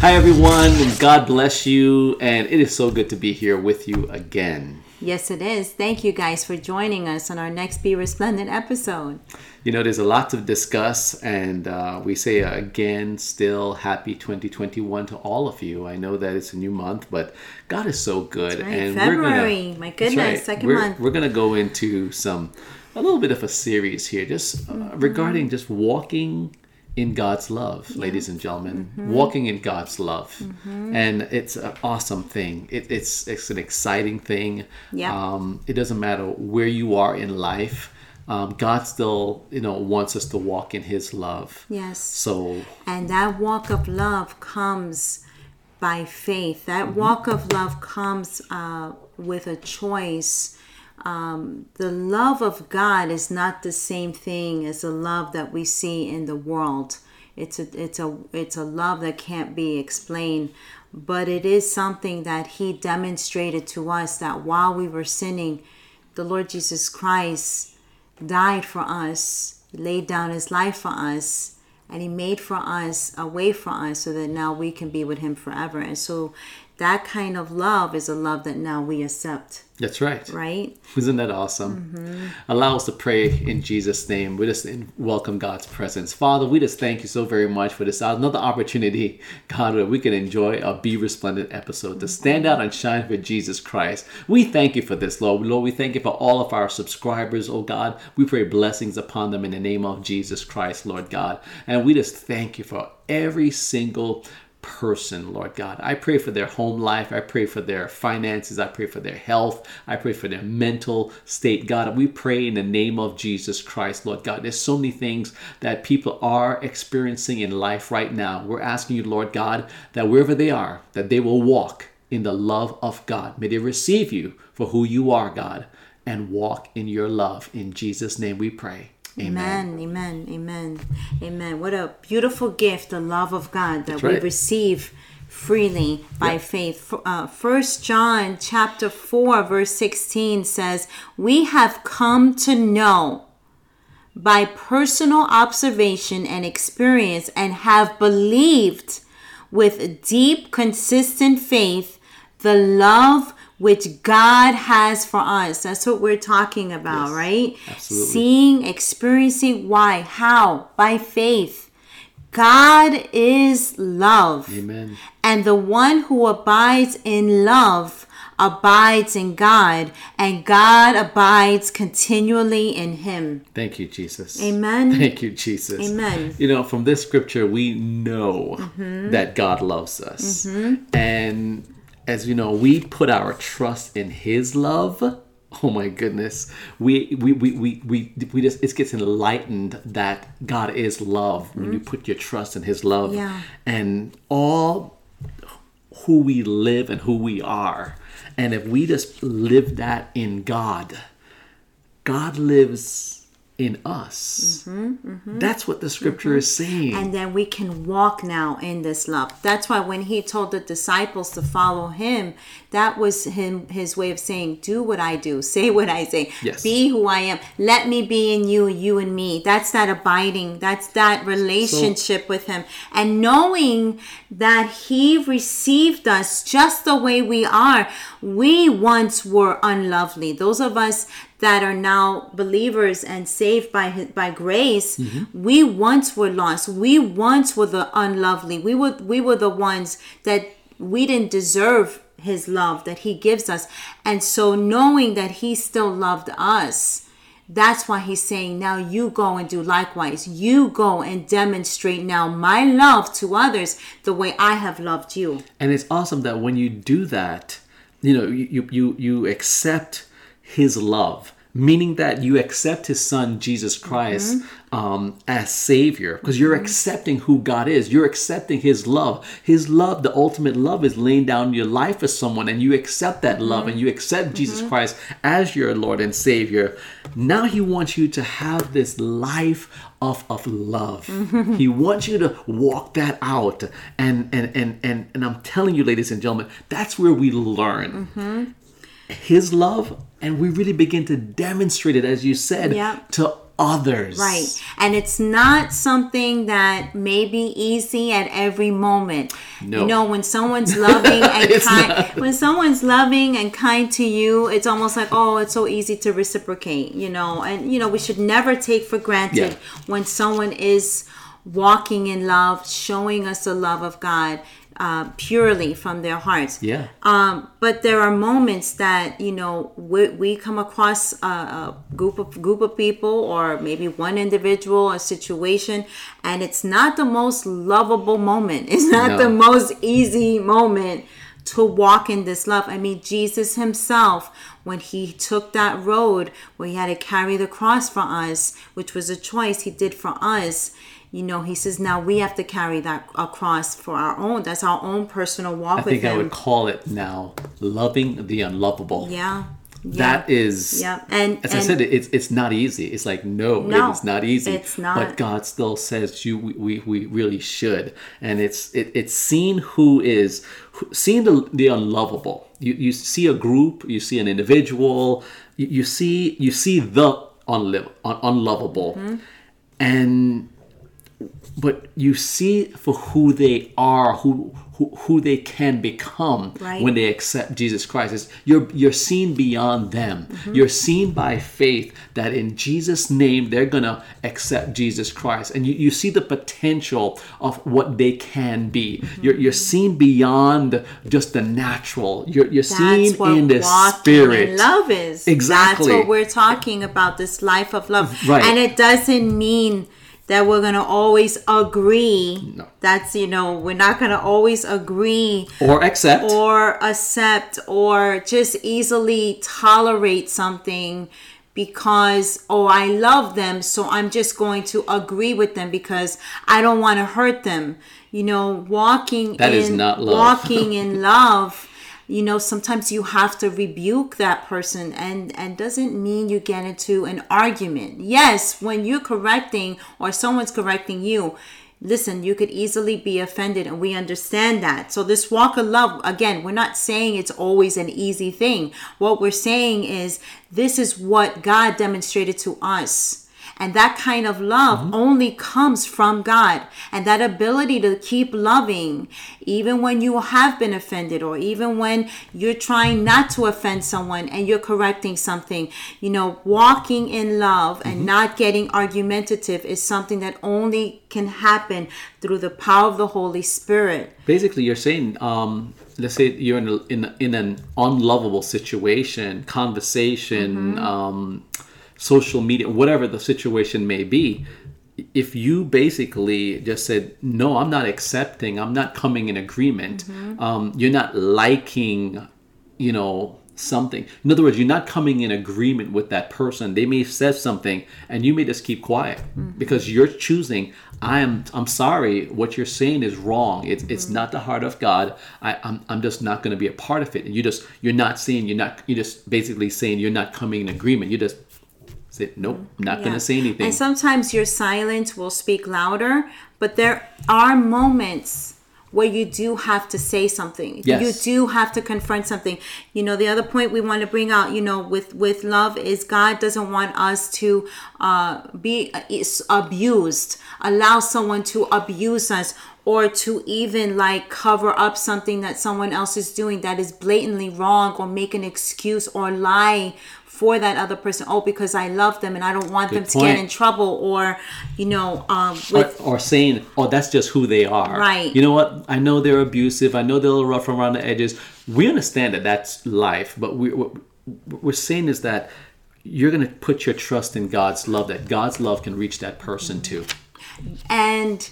Hi, everyone, and God bless you. And it is so good to be here with you again. Yes, it is. Thank you guys for joining us on our next Be Resplendent episode. You know, there's a lot to discuss, and uh, we say uh, again, still happy 2021 to all of you. I know that it's a new month, but God is so good. Right. And February, we're gonna, my goodness, 2nd we're, month. We're gonna go into some a little bit of a series here, just uh, Mm-hmm. regarding just walking in God's love, ladies and gentlemen, Mm-hmm. walking in God's love, and it's an awesome thing. It, it's it's an exciting thing. Yeah. Um, it doesn't matter where you are in life. Um, God still, you know, wants us to walk in His love. Yes. So And that walk of love comes by faith. That Mm-hmm. walk of love comes uh, with a choice. Um, the love of God is not the same thing as the love that we see in the world. It's a it's a it's a love that can't be explained, but it is something that He demonstrated to us that while we were sinning, the Lord Jesus Christ died for us, laid down His life for us, and he made for us a way for us so that now we can be with him forever and so that kind of love is a love that now we accept that's right. right Isn't that awesome? Mm-hmm. Allow us to pray in Jesus' name. We just welcome God's presence. Father, we just thank you so very much for this another opportunity, God, where we can enjoy a Be Resplendent episode to stand out and shine for Jesus Christ. We thank you for this, Lord. Lord, we thank you for all of our subscribers, oh God. We pray blessings upon them in the name of Jesus Christ, Lord God. And we just thank you for every single person, Lord God. I pray for their home life. I pray for their finances. I pray for their health. I pray for their mental state, God. We pray in the name of Jesus Christ, Lord God. There's so many things that people are experiencing in life right now. We're asking you, Lord God, that wherever they are, that they will walk in the love of God. May they receive you for who you are, God, and walk in your love. In Jesus' name we pray. Amen. amen amen amen what a beautiful gift the love of god that we receive freely by faith. Uh, first john chapter 4 verse 16 says we have come to know by personal observation and experience and have believed with deep, consistent faith the love which God has for us. That's what we're talking about, Yes, right? absolutely. Seeing, experiencing why, how? By faith. God is love. Amen. And the one who abides in love abides in God, and God abides continually in him. Thank you, Jesus. Amen. Thank you, Jesus. Amen. You know, from this scripture, we know mm-hmm. that God loves us. Mm-hmm. And as you know, we put our trust in His love. Oh my goodness. We we we we, we, we just it gets enlightened that God is love when you mm-hmm. put your trust in his love. Yeah. And all who we live and who we are. And if we just live that in God, God lives in us. Mm-hmm, mm-hmm. That's what the scripture is mm-hmm. saying. and then we can walk now in this love. That's why when he told the disciples to follow him, that was him his way of saying, "Do what I do, say what I say, Yes. be who I am. Let me be in you, you in me." That's that abiding. That's that relationship with him, and knowing that he received us just the way we are. We once were unlovely. Those of us that are now believers and saved by his, by grace Mm-hmm. we once were lost we once were the unlovely we were we were the ones that we didn't deserve his love that he gives us. And so knowing that he still loved us that's why he's saying now you go and do likewise. You go and demonstrate now my love to others the way i have loved you. And it's awesome that when you do that, you know, you you you, accept his love, meaning that you accept his son Jesus Christ mm-hmm. Um, as savior because you're mm-hmm. accepting who God is. You're accepting his love. His love, the ultimate love, is laying down your life for someone, and you accept that mm-hmm. love and you accept mm-hmm. Jesus Christ as your Lord and Savior. Now he wants you to have this life of, of love. He wants you to walk that out. And and and and and I'm telling you, ladies and gentlemen, that's where we learn his love and we really begin to demonstrate it as you said Yeah. to others. Right. And it's not something that may be easy at every moment. No. You know, when someone's loving and kind not. when someone's loving and kind to you, it's almost like, oh, it's so easy to reciprocate, you know. And you know, we should never take for granted Yeah. when someone is walking in love, showing us the love of God. Uh, purely from their hearts. Yeah. Um, but there are moments that you know we, we come across a, a group of group of people, or maybe one individual, a situation, and it's not the most lovable moment. It's not No. the most easy moment to walk in this love. I mean, Jesus Himself, when He took that road where He had to carry the cross for us, which was a choice He did for us. You know, he says now we have to carry that across for our own. That's our own personal walk I with think I would call it now loving the unlovable. Yeah. yeah. That is, Yeah. And as I said, it's it's not easy. It's like no, No, it's not easy. it's not. But God still says you we, we, we really should, and it's it, it's seeing who is seeing the the unlovable. You you see a group, you see an individual, you, you see you see the unliv- un, unlovable, Mm-hmm. and but you see for who they are, who who, who they can become Right. when they accept Jesus Christ. It's, you're you're seen beyond them. Mm-hmm. You're seen by faith that in Jesus' name they're gonna accept Jesus Christ, and you, you see the potential of what they can be. Mm-hmm. You're you're seen beyond just the natural. You're you're seen that's what in the spirit. in love is. Exactly. That's what we're talking about. This life of love, Right. And it doesn't mean that we're gonna always agree. No. That's you know we're not gonna always agree Or accept. or accept or just easily tolerate something because oh I love them so I'm just going to agree with them because I don't want to hurt them you know walking That in is not love. walking in love you know sometimes you have to rebuke that person and and doesn't mean you get into an argument. Yes when you're correcting or someone's correcting you listen you could easily be offended and we understand that. So this walk of love again we're not saying it's always an easy thing. What we're saying is this is what god demonstrated to us and that kind of love only comes from God. And that ability to keep loving, even when you have been offended, or even when you're trying not to offend someone and you're correcting something, you know, walking in love and not getting argumentative is something that only can happen through the power of the Holy Spirit. basically you're saying um let's say you're in a, in, in an unlovable situation conversation um social media whatever the situation may be if you basically just said no i'm not accepting i'm not coming in agreement mm-hmm. um, you're not liking you know something. In other words you're not coming in agreement with that person. They may have said something and you may just keep quiet mm-hmm. because you're choosing i am i'm sorry what you're saying is wrong. It's, it's mm-hmm. not the heart of god. I, I'm, I'm just not going to be a part of it. And you just you're not saying you're not you're just basically saying you're not coming in agreement. You're just say nope not going to say anything And sometimes your silence will speak louder, but there are moments where you do have to say something. Yes. You do have to confront something. You know, the other point we want to bring out, you know, with with love is God doesn't want us to uh, be uh, abused, allow someone to abuse us or to even like cover up something that someone else is doing that is blatantly wrong or make an excuse or lie for that other person oh because i love them and i don't want them to get in trouble or you know um or, with or saying, "Oh, that's just who they are." Right. You know what? I know they're abusive. I know they're a little rough around the edges. We understand that that's life, but we, what we're saying is that you're going to put your trust in God's love. That God's love can reach that person too. and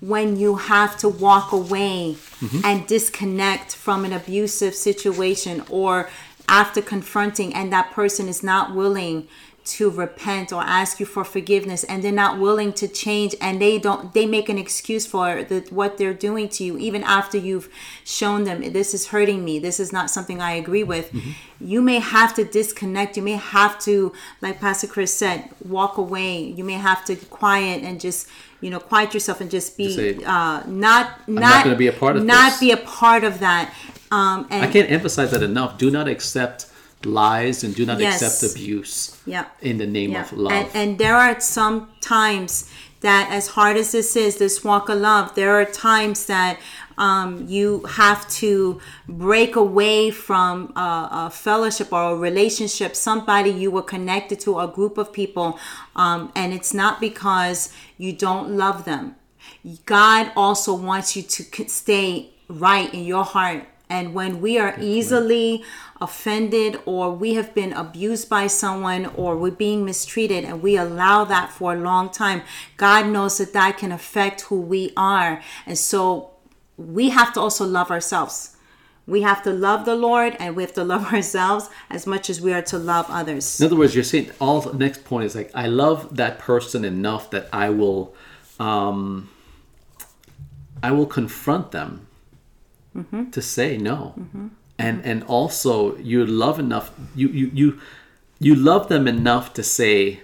when you have to walk away Mm-hmm. and disconnect from an abusive situation or after confronting and that person is not willing to repent or ask you for forgiveness and they're not willing to change and they don't they make an excuse for the, what they're doing to you even after you've shown them this is hurting me. This is not something i agree with. You may have to disconnect. You may have to like pastor chris said walk away. You may have to quiet and just you know quiet yourself and just be say, uh not not not be a part of not this. be a part of that um and I can't emphasize that enough. Do not accept lies and do not Yes. accept abuse Yeah. in the name Yeah. of love. And, and there are some times that, as hard as this is, this walk of love, there are times that um, you have to break away from a, a fellowship or a relationship, somebody you were connected to, a group of people, um, and it's not because you don't love them. God also wants you to stay right in your heart. And when we are easily offended or we have been abused by someone or we're being mistreated and we allow that for a long time, God knows that that can affect who we are. And so we have to also love ourselves. We have to love the Lord and we have to love ourselves as much as we are to love others. In other words, you're saying all the next point is like I love that person enough that I will, um, I will confront them Mm-hmm. to say no, mm-hmm. and mm-hmm. and also you love enough you you you you love them enough to say,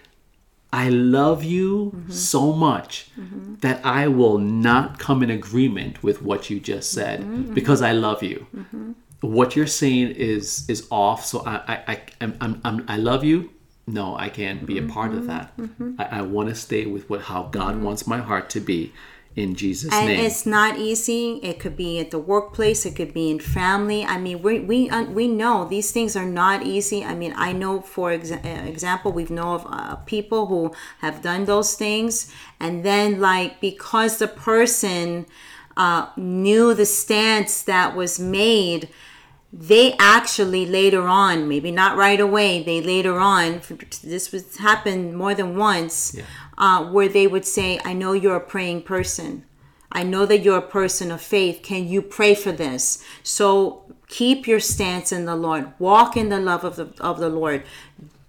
I love you so much that I will not come in agreement with what you just said because I love you. What you're saying is is off. So I I I I'm, I'm, I'm, I love you. No, I can't be a part of that. I, I want to stay with what how God wants my heart to be in Jesus' and name. it's not easy. It could be at the workplace. It could be in family. I mean we we uh, we know these things are not easy. I mean i know for exa- uh, example we've know of uh, people who have done those things. And then like because the person uh, knew the stance that was made they actually later on maybe not right away they later on this was happened more than once Yeah. Uh, where they would say i know you're a praying person. I know that you're a person of faith. Can you pray for this? So keep your stance in the lord. Walk in the love of the, of the lord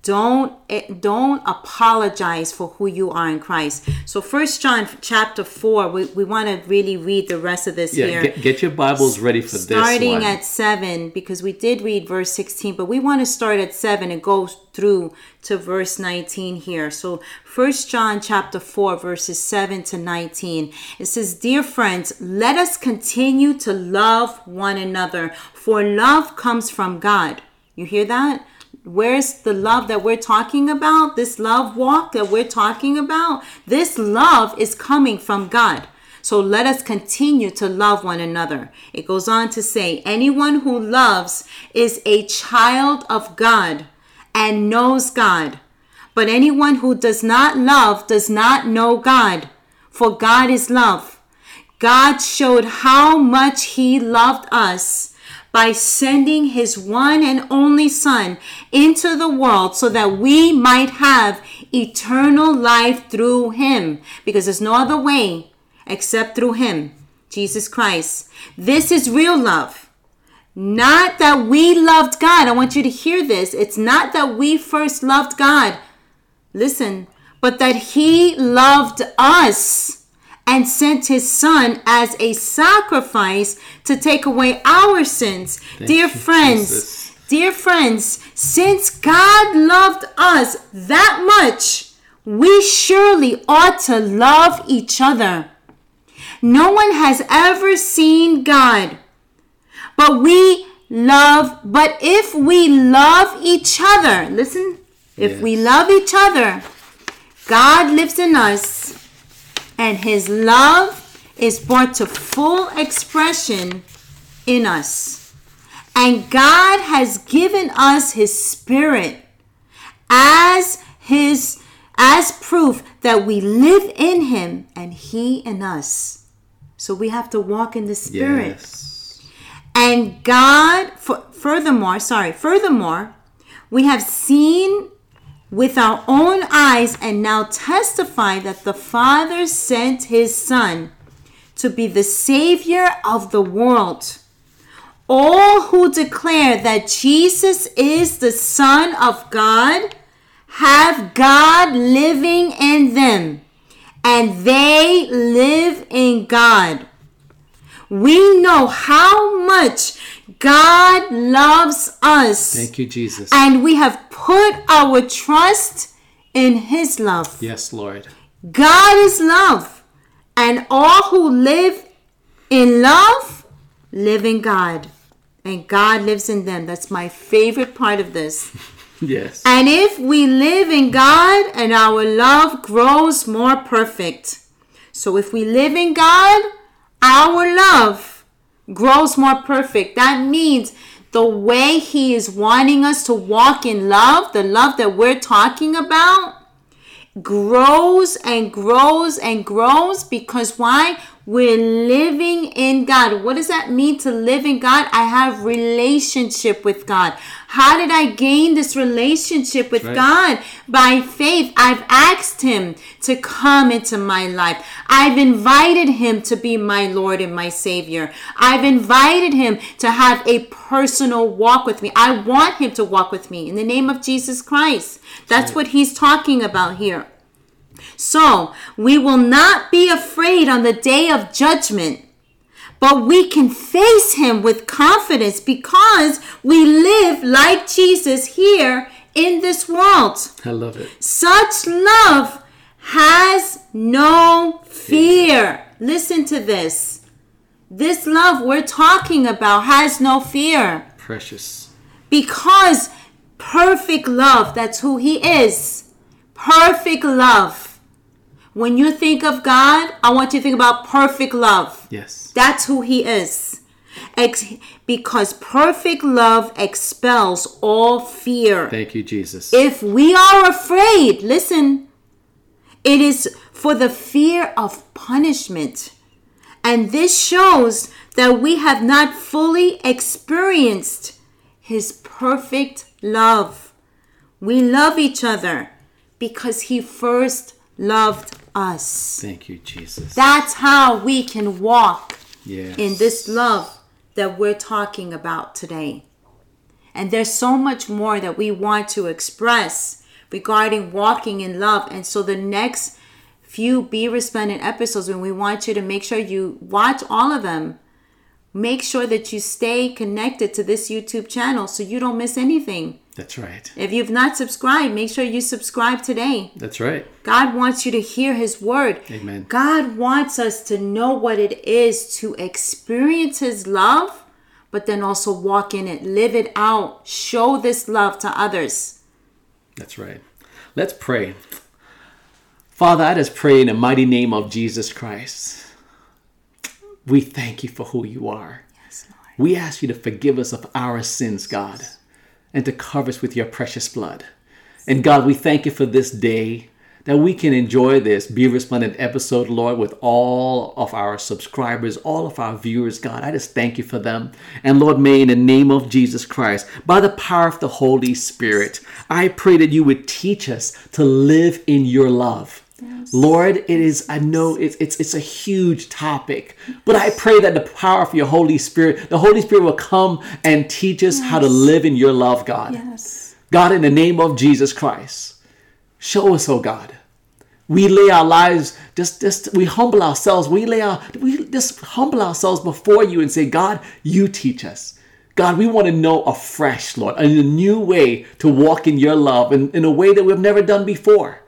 don't eh, don't apologize for who you are in christ. So first john chapter 4 we, we want to really read the rest of this yeah, here. get, get your Bibles ready for this starting at 7 because we did read verse 16 but we want to start at 7 and go through to verse 19 here. So first john chapter 4 verses 7 to 19 it says dear friends let us continue to love one another for love comes from god. You hear that Where's the love that we're talking about? This love walk that we're talking about? This love is coming from God. So let us continue to love one another. It goes on to say, anyone who loves is a child of God and knows God. But anyone who does not love does not know God, for God is love. God showed how much He loved us by sending His one and only Son into the world so that we might have eternal life through Him. Because there's no other way except through Him, Jesus Christ. This is real love. Not that we loved God. I want you to hear this. It's not that we first loved God. Listen, but that He loved us and sent his son as a sacrifice to take away our sins. dear you, friends, Jesus. dear friends, since God loved us that much, we surely ought to love each other. No one has ever seen God, but we love, but if we love each other, listen, if we love each other, God lives in us and his love is brought to full expression in us. And God has given us his spirit as his as proof that we live in him and he in us. So we have to walk in the spirit. Yes. And God, for, furthermore, sorry, furthermore, we have seen with our own eyes and now testify that the Father sent his Son to be the Savior of the world. All who declare that Jesus is the Son of God have God living in them, and they live in God. We know how much God loves us, Thank you, Jesus. and we have put our trust in His love. yes, Lord. God is love, and all who live in love live in God. and God lives in them. That's my favorite part of this. Yes. And if we live in God and our love grows more perfect. So if we live in God, our love grows more perfect. That means the way He is wanting us to walk in love, the love that we're talking about, grows and grows and grows because why? We're living in God. What does that mean to live in God? I have relationship with God. How did I gain this relationship with Right. God? By faith. I've asked him to come into my life. I've invited him to be my Lord and my Savior. I've invited him to have a personal walk with me. I want him to walk with me in the name of Jesus Christ. That's what he's talking about here. So we will not be afraid on the day of judgment, but we can face him with confidence because we live like Jesus here in this world. I love it. Such love has no fear. Listen to this. This love we're talking about has no fear Precious. because perfect love, that's who He is. Perfect love. When you think of God, I want you to think about perfect love. Yes. That's who He is. Ex- because perfect love expels all fear. Thank you, Jesus. If we are afraid, listen, it is for the fear of punishment. And this shows that we have not fully experienced His perfect love. We love each other because He first loved us. Thank you, Jesus. That's how we can walk yes. in this love that we're talking about today. And there's so much more that we want to express regarding walking in love. And so the next few Be Resplendent episodes, when we want you to make sure you watch all of them, make sure that you stay connected to this YouTube channel so you don't miss anything. That's right. If you've not subscribed, make sure you subscribe today. That's right. God wants you to hear His word. Amen. God wants us to know what it is to experience His love, but then also walk in it, live it out, show this love to others. That's right. Let's pray. Father, I just pray in the mighty name of Jesus Christ. We thank you for who you are. Yes, Lord. We ask you to forgive us of our sins, God, and to cover us with your precious blood. And God, we thank you for this day that we can enjoy this Be Resplendent episode, Lord, with all of our subscribers, all of our viewers, God. I just thank you for them. And Lord, may in the name of Jesus Christ, by the power of the Holy Spirit, I pray that you would teach us to live in your love. Lord, it is, I know it's, it's, it's a huge topic, but I pray that the power of your Holy Spirit, the Holy Spirit will come and teach us how to live in your love, God. Yes. God, in the name of Jesus Christ, show us, oh God. We lay our lives, just, just we humble ourselves. We lay our, we just humble ourselves before you and say, God, you teach us. God, we want to know afresh, Lord, a new way to walk in your love in, in a way that we've never done before.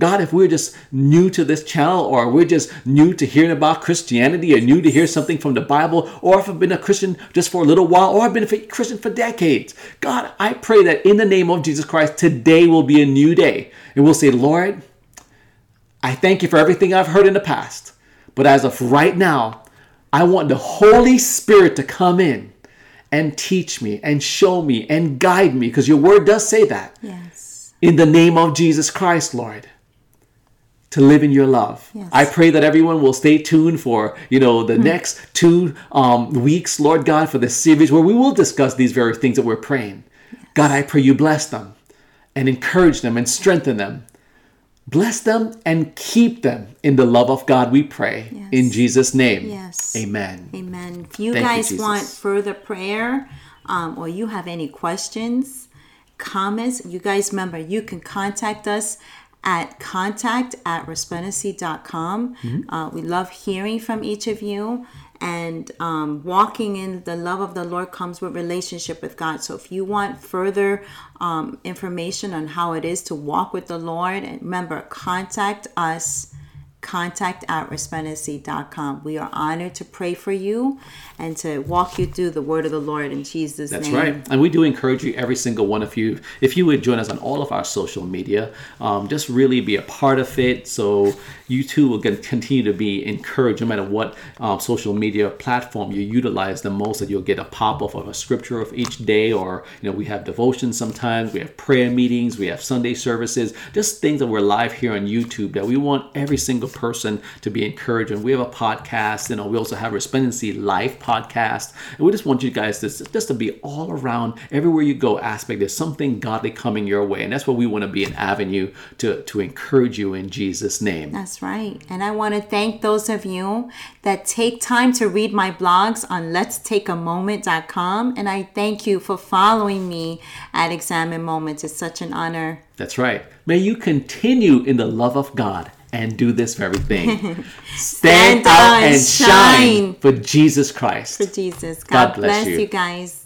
God, if we're just new to this channel or we're just new to hearing about Christianity or new to hear something from the Bible, or if I've been a Christian just for a little while or I've been a Christian for decades, God, I pray that in the name of Jesus Christ, today will be a new day. And we'll say, Lord, I thank you for everything I've heard in the past. But as of right now, I want the Holy Spirit to come in and teach me and show me and guide me because your word does say that Yes. in the name of Jesus Christ, Lord, to live in your love. Yes. I pray that everyone will stay tuned for, you know, the next two um, weeks, Lord God, for this series where we will discuss these very things that we're praying. God, I pray you bless them and encourage them and strengthen them. Bless them and keep them in the love of God, we pray. Yes. In Jesus' name. Yes. Amen. Amen. If you Thank guys Jesus. want further prayer um, or you have any questions, comments, you guys remember you can contact us at contact at resplendency.com. Mm-hmm. Uh, we love hearing from each of you. And um, walking in the love of the Lord comes with relationship with God. So if you want further um, information on how it is to walk with the Lord, and remember, contact us contact at resplendency.com. We are honored to pray for you and to walk you through the word of the Lord in Jesus' That's name. That's right. And we do encourage you, every single one of you, if you would join us on all of our social media, um, just really be a part of it. So you too will continue to be encouraged no matter what um, social media platform you utilize the most, that you'll get a pop up of a scripture of each day, or, you know, we have devotions sometimes, we have prayer meetings, we have Sunday services, just things that we're live here on YouTube that we want every single person to be encouraged. And we have a podcast, you know, we also have Resplendency Live podcast. And we just want you guys to just to be all around everywhere you go aspect. There's something godly coming your way. And that's what we want to be an avenue to, to encourage you in Jesus' name. That's right. And I want to thank those of you that take time to read my blogs on let's take a moment.com. And I thank you for following me at Examine Moments. It's such an honor. That's right. May you continue in the love of God and do this very thing. Stand, Stand out and shine shine. for Jesus Christ. For Jesus. God God, bless bless, you. you guys.